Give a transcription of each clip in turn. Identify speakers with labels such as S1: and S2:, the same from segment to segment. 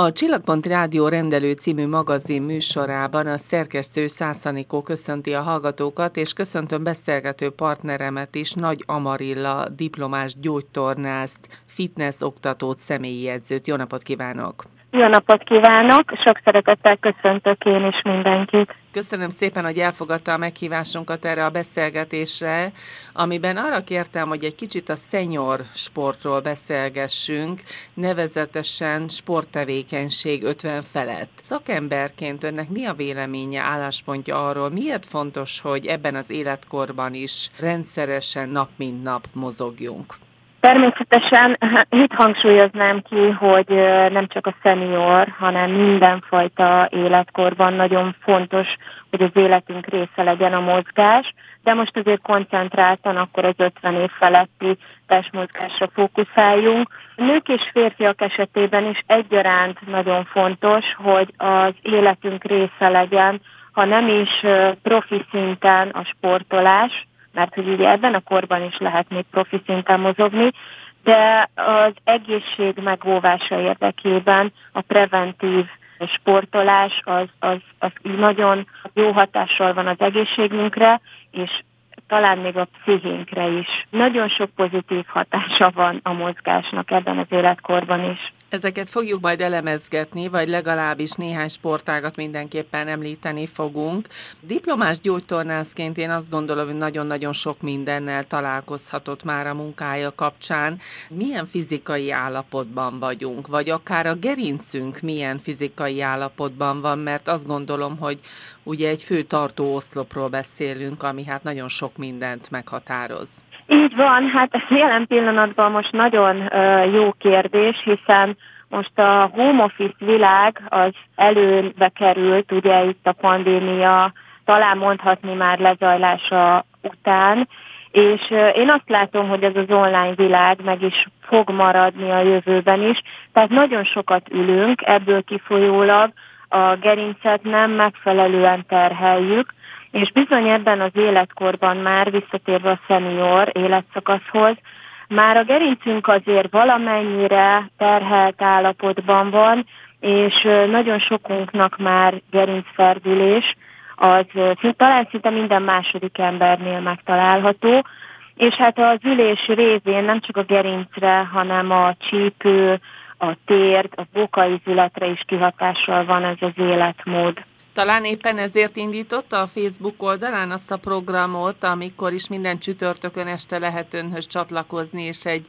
S1: A Csillagpont Rádió rendelő című magazin műsorában a szerkesztő Szászanikó köszönti a hallgatókat, és köszöntöm beszélgető partneremet is, Nagy Amarilla, diplomás gyógytornászt, fitness oktatót, személyi edzőt. Jó napot kívánok!
S2: Jó napot kívánok! Sok szeretettel köszöntök én is mindenkit.
S1: Köszönöm szépen, hogy elfogadta a meghívásunkat erre a beszélgetésre, amiben arra kértem, hogy egy kicsit a szenyor sportról beszélgessünk, nevezetesen sporttevékenység 50 felett. Szakemberként önnek mi a véleménye, álláspontja arról, miért fontos, hogy ebben az életkorban is rendszeresen nap mint nap mozogjunk?
S2: Természetesen itt hangsúlyoznám ki, hogy nem csak a szenior, hanem mindenfajta életkorban nagyon fontos, hogy az életünk része legyen a mozgás, de most azért koncentráltan akkor az 50 év feletti testmozgásra fókuszáljunk. Nők és férfiak esetében is egyaránt nagyon fontos, hogy az életünk része legyen, ha nem is profi szinten a sportolás, mert hogy ugye ebben a korban is lehet még profi szinten mozogni, de az egészség megóvása érdekében a preventív sportolás az, az, az nagyon jó hatással van az egészségünkre, és talán még a pszichénkre is. Nagyon sok pozitív hatása van a mozgásnak ebben az életkorban is.
S1: Ezeket fogjuk majd elemezgetni, vagy legalábbis néhány sportágat mindenképpen említeni fogunk. Diplomás gyógytornászként én azt gondolom, hogy nagyon-nagyon sok mindennel találkozhatott már a munkája kapcsán. Milyen fizikai állapotban vagyunk, vagy akár a gerincünk milyen fizikai állapotban van, mert azt gondolom, hogy ugye egy fő tartó oszlopról beszélünk, ami hát nagyon sok mindent meghatároz.
S2: Így van, hát ez jelen pillanatban most nagyon jó kérdés, hiszen most a home office világ az előbe került, ugye itt a pandémia talán mondhatni már lezajlása után, és én azt látom, hogy ez az online világ meg is fog maradni a jövőben is, tehát nagyon sokat ülünk, ebből kifolyólag a gerincet nem megfelelően terheljük, és bizony ebben az életkorban már visszatérve a szenior életszakaszhoz, már a gerincünk azért valamennyire terhelt állapotban van, és nagyon sokunknak már gerincferdülés, az talán szinte minden második embernél megtalálható, és hát az ülés révén nem csak a gerincre, hanem a csípő, a térd, a bokaizületre is kihatással van ez az életmód.
S1: Talán éppen ezért indította a Facebook oldalán azt a programot, amikor is minden csütörtökön este lehet önhöz csatlakozni, és egy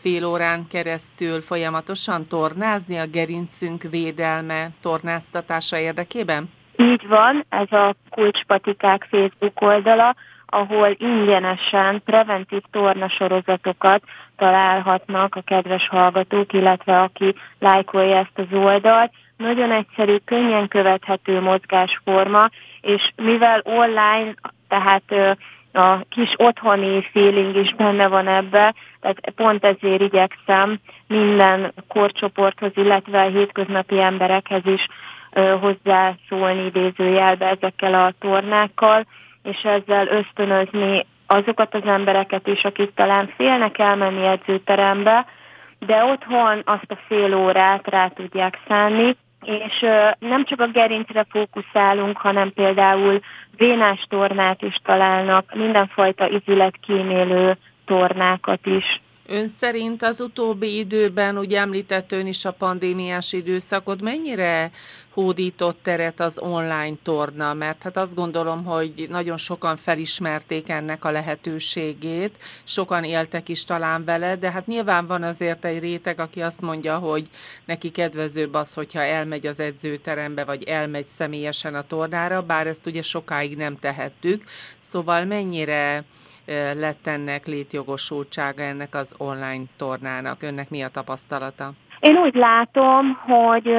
S1: fél órán keresztül folyamatosan tornázni a gerincünk védelme, tornáztatása érdekében?
S2: Így van, ez a Kulcspatikák Facebook oldala, ahol ingyenesen preventív tornasorozatokat találhatnak a kedves hallgatók, illetve aki lájkolja ezt az oldalt. Nagyon egyszerű, könnyen követhető mozgásforma, és mivel online, tehát a kis otthoni feeling is benne van ebbe, tehát pont ezért igyekszem minden korcsoporthoz, illetve a hétköznapi emberekhez is hozzászólni idézőjelbe ezekkel a tornákkal, és ezzel ösztönözni azokat az embereket is, akik talán félnek elmenni edzőterembe, de otthon azt a fél órát rá tudják szánni, és nem csak a gerincre fókuszálunk, hanem például vénás tornát is találnak, mindenfajta kímélő tornákat is.
S1: Ön szerint az utóbbi időben, ugye említett ön is a pandémiás időszakot, mennyire hódított teret az online torna? Mert hát azt gondolom, hogy nagyon sokan felismerték ennek a lehetőségét, sokan éltek is talán vele, de hát nyilván van azért egy réteg, aki azt mondja, hogy neki kedvezőbb az, hogyha elmegy az edzőterembe, vagy elmegy személyesen a tornára, bár ezt ugye sokáig nem tehettük. Szóval mennyire lett ennek létjogosultsága ennek az online tornának? Önnek mi a tapasztalata?
S2: Én úgy látom, hogy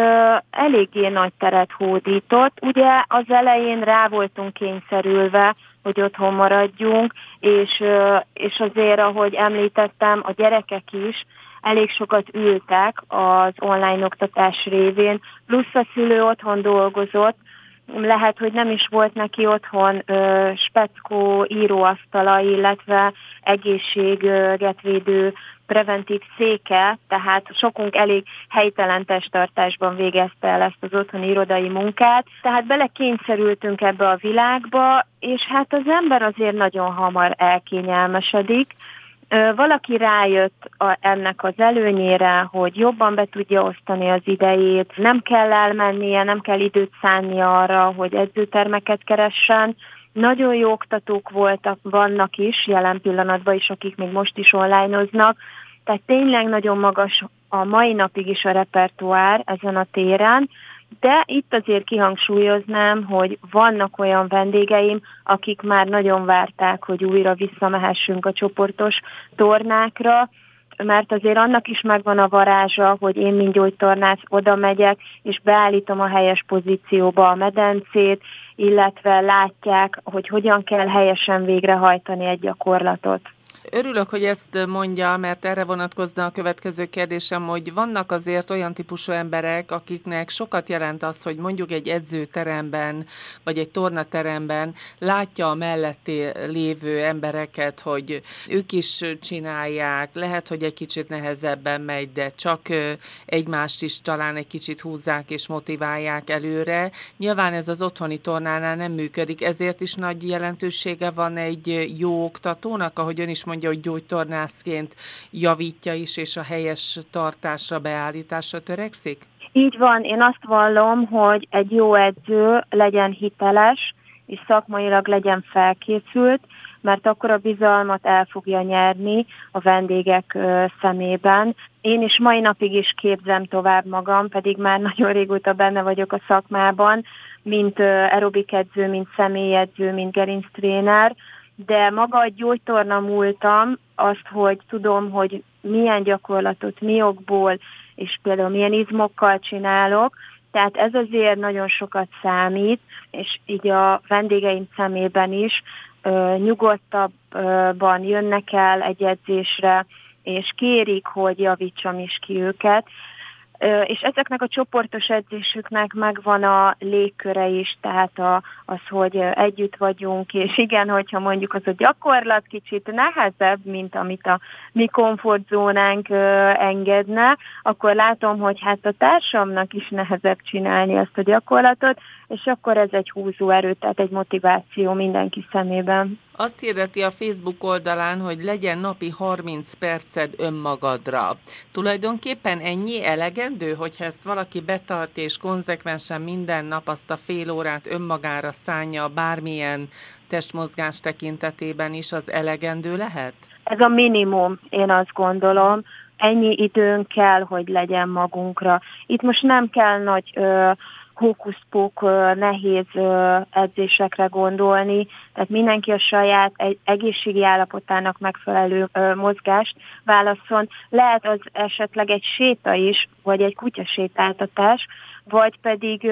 S2: eléggé nagy teret hódított. Ugye az elején rá voltunk kényszerülve, hogy otthon maradjunk, és, és azért, ahogy említettem, a gyerekek is elég sokat ültek az online oktatás révén, plusz a szülő otthon dolgozott, lehet, hogy nem is volt neki otthon ö, speckó íróasztala, illetve egészséget védő preventív széke, tehát sokunk elég helytelen testtartásban végezte el ezt az otthoni irodai munkát, tehát belekényszerültünk ebbe a világba, és hát az ember azért nagyon hamar elkényelmesedik, valaki rájött a, ennek az előnyére, hogy jobban be tudja osztani az idejét, nem kell elmennie, nem kell időt szánni arra, hogy edzőtermeket keressen. Nagyon jó oktatók voltak, vannak is jelen pillanatban is, akik még most is onlineoznak, tehát tényleg nagyon magas a mai napig is a repertoár ezen a téren, de itt azért kihangsúlyoznám, hogy vannak olyan vendégeim, akik már nagyon várták, hogy újra visszamehessünk a csoportos tornákra, mert azért annak is megvan a varázsa, hogy én, mint gyógytornász, oda megyek, és beállítom a helyes pozícióba a medencét, illetve látják, hogy hogyan kell helyesen végrehajtani egy gyakorlatot.
S1: Örülök, hogy ezt mondja, mert erre vonatkozna a következő kérdésem, hogy vannak azért olyan típusú emberek, akiknek sokat jelent az, hogy mondjuk egy edzőteremben, vagy egy tornateremben látja a melletti lévő embereket, hogy ők is csinálják, lehet, hogy egy kicsit nehezebben megy, de csak egymást is talán egy kicsit húzzák és motiválják előre. Nyilván ez az otthoni tornánál nem működik, ezért is nagy jelentősége van egy jó oktatónak, ahogy ön is mondja, mondja, hogy gyógytornászként javítja is, és a helyes tartásra, beállításra törekszik?
S2: Így van, én azt vallom, hogy egy jó edző legyen hiteles, és szakmailag legyen felkészült, mert akkor a bizalmat el fogja nyerni a vendégek szemében. Én is mai napig is képzem tovább magam, pedig már nagyon régóta benne vagyok a szakmában, mint aerobik edző, mint személyedző, mint gerinctréner, de maga a gyógytorna múltam, azt, hogy tudom, hogy milyen gyakorlatot, mi okból, és például milyen izmokkal csinálok, tehát ez azért nagyon sokat számít, és így a vendégeim szemében is ö, nyugodtabban jönnek el egy edzésre, és kérik, hogy javítsam is ki őket, és ezeknek a csoportos edzésüknek megvan a légköre is, tehát a, az, hogy együtt vagyunk, és igen, hogyha mondjuk az a gyakorlat kicsit nehezebb, mint amit a mi komfortzónánk engedne, akkor látom, hogy hát a társamnak is nehezebb csinálni ezt a gyakorlatot, és akkor ez egy húzó erő, tehát egy motiváció mindenki szemében.
S1: Azt hirdeti a Facebook oldalán, hogy legyen napi 30 perced önmagadra. Tulajdonképpen ennyi elegendő, hogyha ezt valaki betartja és konzekvensen minden nap azt a fél órát önmagára szánja bármilyen testmozgás tekintetében is, az elegendő lehet?
S2: Ez a minimum, én azt gondolom. Ennyi időnk kell, hogy legyen magunkra. Itt most nem kell nagy... Ö, hókuszpók nehéz edzésekre gondolni, tehát mindenki a saját egészségi állapotának megfelelő mozgást válaszol. Lehet az esetleg egy séta is, vagy egy kutyasétáltatás, vagy pedig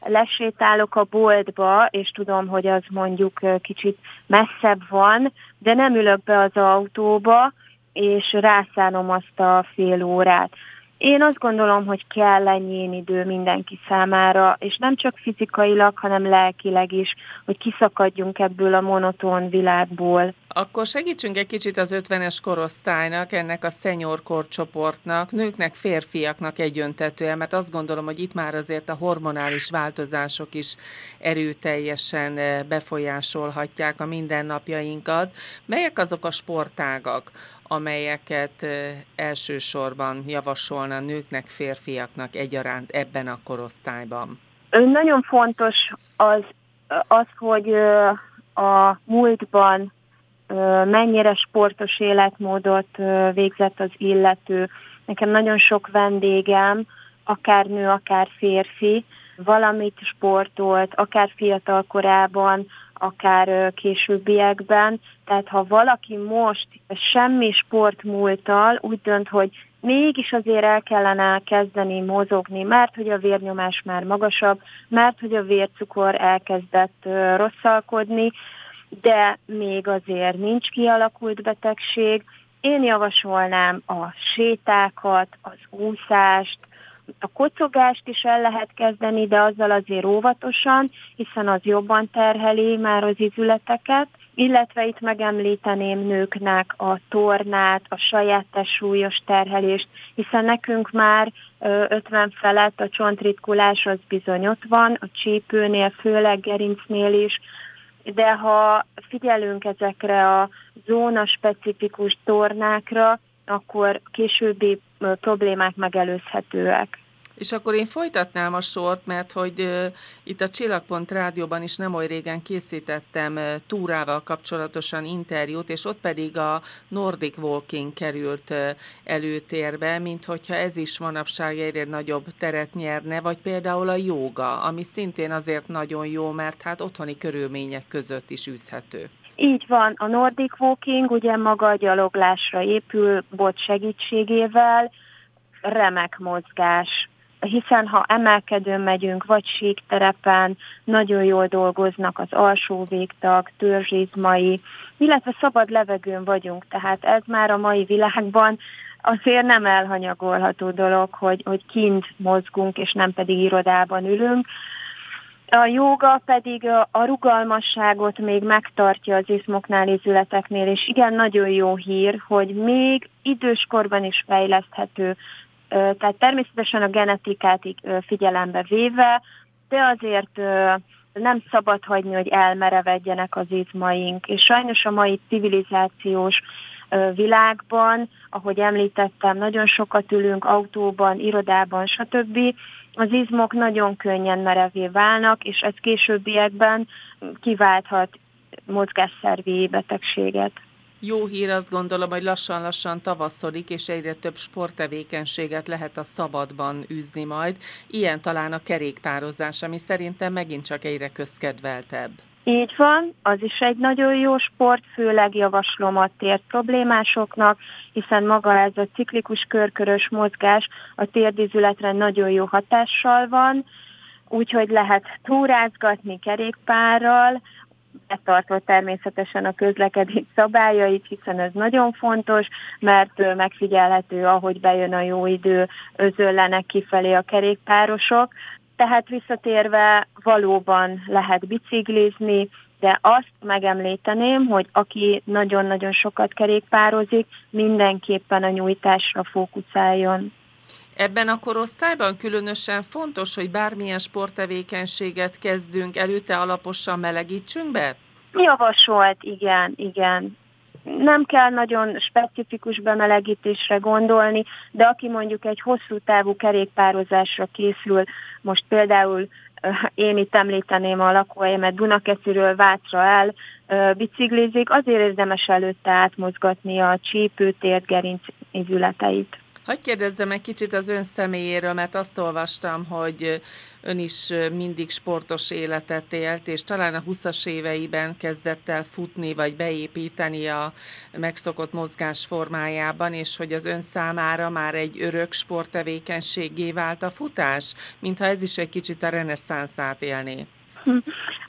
S2: lesétálok a boltba, és tudom, hogy az mondjuk kicsit messzebb van, de nem ülök be az autóba, és rászánom azt a fél órát. Én azt gondolom, hogy kell ennyi idő mindenki számára, és nem csak fizikailag, hanem lelkileg is, hogy kiszakadjunk ebből a monoton világból.
S1: Akkor segítsünk egy kicsit az 50-es korosztálynak, ennek a senior korcsoportnak, nőknek, férfiaknak egyöntetően, mert azt gondolom, hogy itt már azért a hormonális változások is erőteljesen eh, befolyásolhatják a mindennapjainkat. Melyek azok a sportágak, amelyeket elsősorban javasolna nőknek, férfiaknak egyaránt ebben a korosztályban?
S2: Nagyon fontos az, az hogy a múltban mennyire sportos életmódot végzett az illető. Nekem nagyon sok vendégem, akár nő, akár férfi, valamit sportolt, akár fiatal korában, akár későbbiekben. Tehát ha valaki most semmi sport múltal úgy dönt, hogy mégis azért el kellene kezdeni mozogni, mert hogy a vérnyomás már magasabb, mert hogy a vércukor elkezdett rosszalkodni, de még azért nincs kialakult betegség. Én javasolnám a sétákat, az úszást, a kocogást is el lehet kezdeni, de azzal azért óvatosan, hiszen az jobban terheli már az izületeket, illetve itt megemlíteném nőknek a tornát, a saját súlyos terhelést, hiszen nekünk már 50 felett a csontritkulás az bizony ott van, a csípőnél, főleg gerincnél is, de ha figyelünk ezekre a zóna specifikus tornákra, akkor későbbi problémák megelőzhetőek.
S1: És akkor én folytatnám a sort, mert hogy itt a Csillagpont Rádióban is nem oly régen készítettem túrával kapcsolatosan interjút, és ott pedig a Nordic Walking került előtérbe, mint hogyha ez is manapság egyre nagyobb teret nyerne, vagy például a jóga, ami szintén azért nagyon jó, mert hát otthoni körülmények között is űzhető.
S2: Így van, a Nordic Walking ugye maga a gyaloglásra épül, bot segítségével, remek mozgás, hiszen ha emelkedőn megyünk, vagy síkterepen, nagyon jól dolgoznak az alsó végtag, törzsizmai, illetve szabad levegőn vagyunk, tehát ez már a mai világban azért nem elhanyagolható dolog, hogy, hogy kint mozgunk, és nem pedig irodában ülünk. A jóga pedig a rugalmasságot még megtartja az izmoknál, izületeknél, és igen, nagyon jó hír, hogy még időskorban is fejleszthető tehát természetesen a genetikát figyelembe véve, de azért nem szabad hagyni, hogy elmerevedjenek az izmaink. És sajnos a mai civilizációs világban, ahogy említettem, nagyon sokat ülünk autóban, irodában, stb. Az izmok nagyon könnyen merevé válnak, és ez későbbiekben kiválthat mozgásszervi betegséget.
S1: Jó hír azt gondolom, hogy lassan-lassan tavaszodik, és egyre több sporttevékenységet lehet a szabadban űzni majd. Ilyen talán a kerékpározás, ami szerintem megint csak egyre közkedveltebb.
S2: Így van, az is egy nagyon jó sport, főleg javaslom a tért problémásoknak, hiszen maga ez a ciklikus körkörös mozgás a térdizületre nagyon jó hatással van, úgyhogy lehet túrázgatni kerékpárral, betartva természetesen a közlekedés szabályait, hiszen ez nagyon fontos, mert megfigyelhető, ahogy bejön a jó idő, özöllenek kifelé a kerékpárosok. Tehát visszatérve valóban lehet biciklizni, de azt megemlíteném, hogy aki nagyon-nagyon sokat kerékpározik, mindenképpen a nyújtásra fókuszáljon.
S1: Ebben a korosztályban különösen fontos, hogy bármilyen sporttevékenységet kezdünk, előtte alaposan melegítsünk be?
S2: Javasolt, igen, igen. Nem kell nagyon specifikus bemelegítésre gondolni, de aki mondjuk egy hosszú távú kerékpározásra készül, most például én itt említeném a lakóhelyemet Dunakesziről Vácra el, biciklizik, azért érdemes előtte átmozgatni a csípőtért gerinc izületeit.
S1: Hagy kérdezzem egy kicsit az ön személyéről, mert azt olvastam, hogy ön is mindig sportos életet élt, és talán a 20-as éveiben kezdett el futni, vagy beépíteni a megszokott mozgás formájában, és hogy az ön számára már egy örök sporttevékenységé vált a futás, mintha ez is egy kicsit a reneszánszát élné.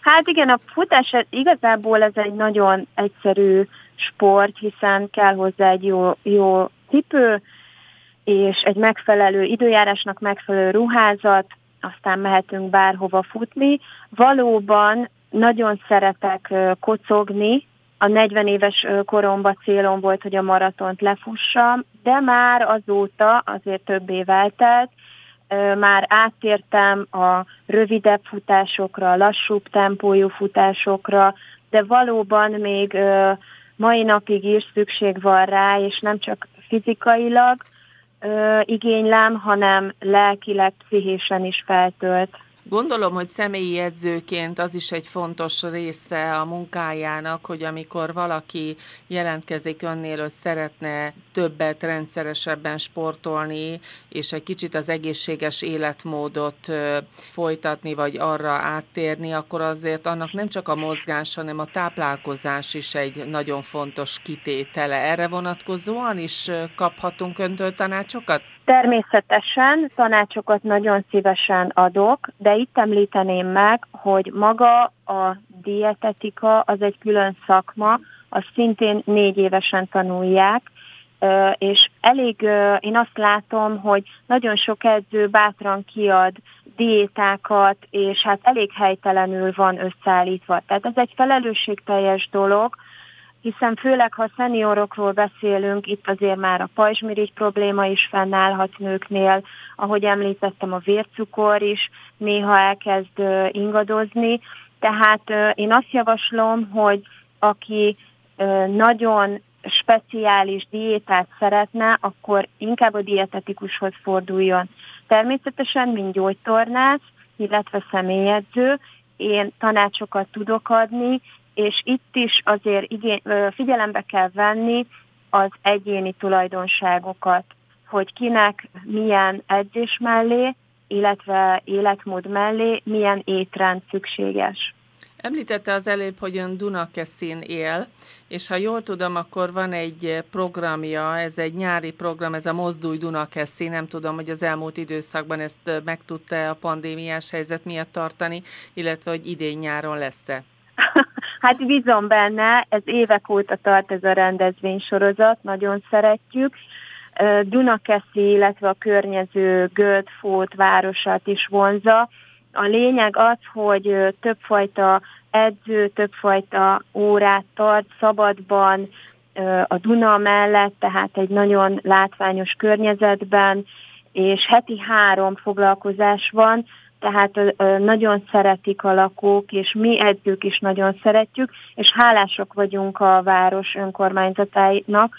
S2: Hát igen, a futás igazából ez egy nagyon egyszerű sport, hiszen kell hozzá egy jó, jó cipő, és egy megfelelő időjárásnak megfelelő ruházat, aztán mehetünk bárhova futni. Valóban nagyon szeretek kocogni, a 40 éves koromban célom volt, hogy a maratont lefussam, de már azóta, azért több év eltelt, már átértem a rövidebb futásokra, lassúbb tempójú futásokra, de valóban még mai napig is szükség van rá, és nem csak fizikailag, ö, igénylem, hanem lelkileg, pszichésen is feltölt.
S1: Gondolom, hogy személyi edzőként az is egy fontos része a munkájának, hogy amikor valaki jelentkezik önnél, hogy szeretne többet, rendszeresebben sportolni, és egy kicsit az egészséges életmódot folytatni, vagy arra áttérni, akkor azért annak nem csak a mozgás, hanem a táplálkozás is egy nagyon fontos kitétele. Erre vonatkozóan is kaphatunk öntől tanácsokat?
S2: Természetesen tanácsokat nagyon szívesen adok, de itt említeném meg, hogy maga a dietetika az egy külön szakma, azt szintén négy évesen tanulják, és elég, én azt látom, hogy nagyon sok edző bátran kiad diétákat, és hát elég helytelenül van összeállítva. Tehát ez egy felelősségteljes dolog, hiszen főleg, ha szeniorokról beszélünk, itt azért már a pajzsmirigy probléma is fennállhat nőknél, ahogy említettem, a vércukor is néha elkezd ingadozni, tehát én azt javaslom, hogy aki nagyon speciális diétát szeretne, akkor inkább a dietetikushoz forduljon. Természetesen, mint gyógytornász, illetve személyedző, én tanácsokat tudok adni, és itt is azért igény, figyelembe kell venni az egyéni tulajdonságokat, hogy kinek milyen edzés mellé, illetve életmód mellé milyen étrend szükséges.
S1: Említette az előbb, hogy ön Dunakeszin él, és ha jól tudom, akkor van egy programja, ez egy nyári program, ez a Mozdulj Dunakeszin, nem tudom, hogy az elmúlt időszakban ezt meg tudta a pandémiás helyzet miatt tartani, illetve hogy idén nyáron lesz-e?
S2: Hát bízom benne, ez évek óta tart ez a rendezvénysorozat, nagyon szeretjük. Dunakeszi, illetve a környező Göldfót városát is vonza. A lényeg az, hogy többfajta edző, többfajta órát tart szabadban, a Duna mellett, tehát egy nagyon látványos környezetben, és heti három foglalkozás van, tehát nagyon szeretik a lakók, és mi edzők is nagyon szeretjük, és hálások vagyunk a város önkormányzatának,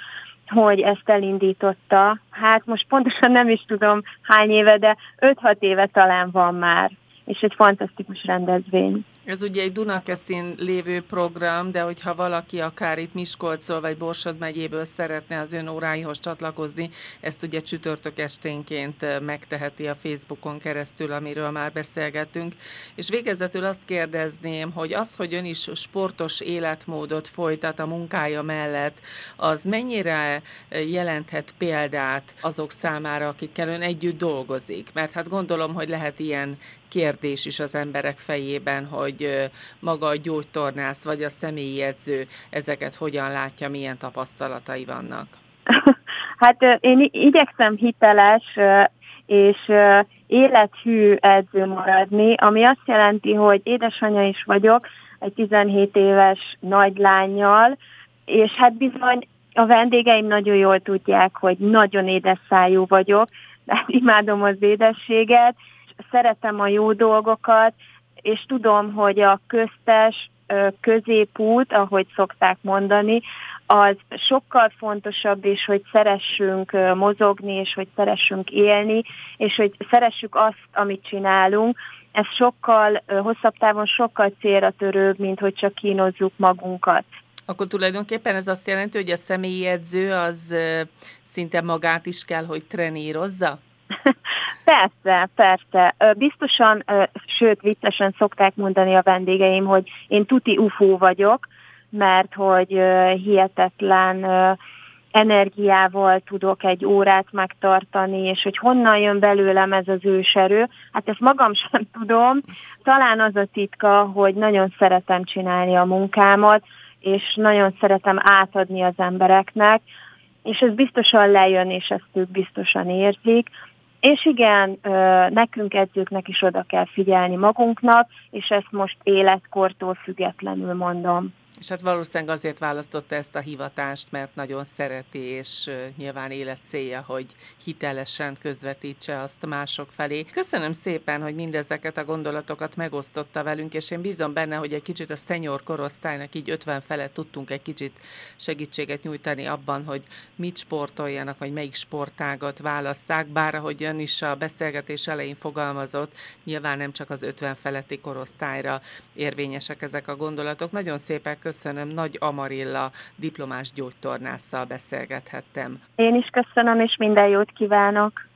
S2: hogy ezt elindította. Hát most pontosan nem is tudom hány éve, de 5-6 éve talán van már és egy fantasztikus rendezvény.
S1: Ez ugye egy Dunakeszin lévő program, de hogyha valaki akár itt Miskolcról vagy Borsod megyéből szeretne az ön óráihoz csatlakozni, ezt ugye csütörtök esténként megteheti a Facebookon keresztül, amiről már beszélgettünk. És végezetül azt kérdezném, hogy az, hogy ön is sportos életmódot folytat a munkája mellett, az mennyire jelenthet példát azok számára, akikkel ön együtt dolgozik? Mert hát gondolom, hogy lehet ilyen kérdés is az emberek fejében, hogy maga a gyógytornász vagy a személyi edző ezeket hogyan látja, milyen tapasztalatai vannak?
S2: Hát én igyekszem hiteles és élethű edző maradni, ami azt jelenti, hogy édesanyja is vagyok, egy 17 éves nagylányjal, és hát bizony a vendégeim nagyon jól tudják, hogy nagyon édes szájú vagyok, de imádom az édességet, szeretem a jó dolgokat, és tudom, hogy a köztes középút, ahogy szokták mondani, az sokkal fontosabb is, hogy szeressünk mozogni, és hogy szeressünk élni, és hogy szeressük azt, amit csinálunk. Ez sokkal, hosszabb távon sokkal célra törőbb, mint hogy csak kínozzuk magunkat.
S1: Akkor tulajdonképpen ez azt jelenti, hogy a személyi edző az szinte magát is kell, hogy trenírozza?
S2: Persze, persze. Biztosan, sőt viccesen szokták mondani a vendégeim, hogy én tuti ufó vagyok, mert hogy hihetetlen energiával tudok egy órát megtartani, és hogy honnan jön belőlem ez az őserő, hát ezt magam sem tudom. Talán az a titka, hogy nagyon szeretem csinálni a munkámat, és nagyon szeretem átadni az embereknek, és ez biztosan lejön, és ezt ők biztosan érzik. És igen, nekünk edzőknek is oda kell figyelni magunknak, és ezt most életkortól függetlenül mondom.
S1: És hát valószínűleg azért választotta ezt a hivatást, mert nagyon szereti, és nyilván élet célja, hogy hitelesen közvetítse azt mások felé. Köszönöm szépen, hogy mindezeket a gondolatokat megosztotta velünk, és én bízom benne, hogy egy kicsit a szenyor korosztálynak így 50 felett tudtunk egy kicsit segítséget nyújtani abban, hogy mit sportoljanak, vagy melyik sportágat válasszák, bár ahogy ön is a beszélgetés elején fogalmazott, nyilván nem csak az 50 feletti korosztályra érvényesek ezek a gondolatok. Nagyon szépen köszönöm, Nagy Amarilla diplomás gyógytornásszal beszélgethettem.
S2: Én is köszönöm, és minden jót kívánok!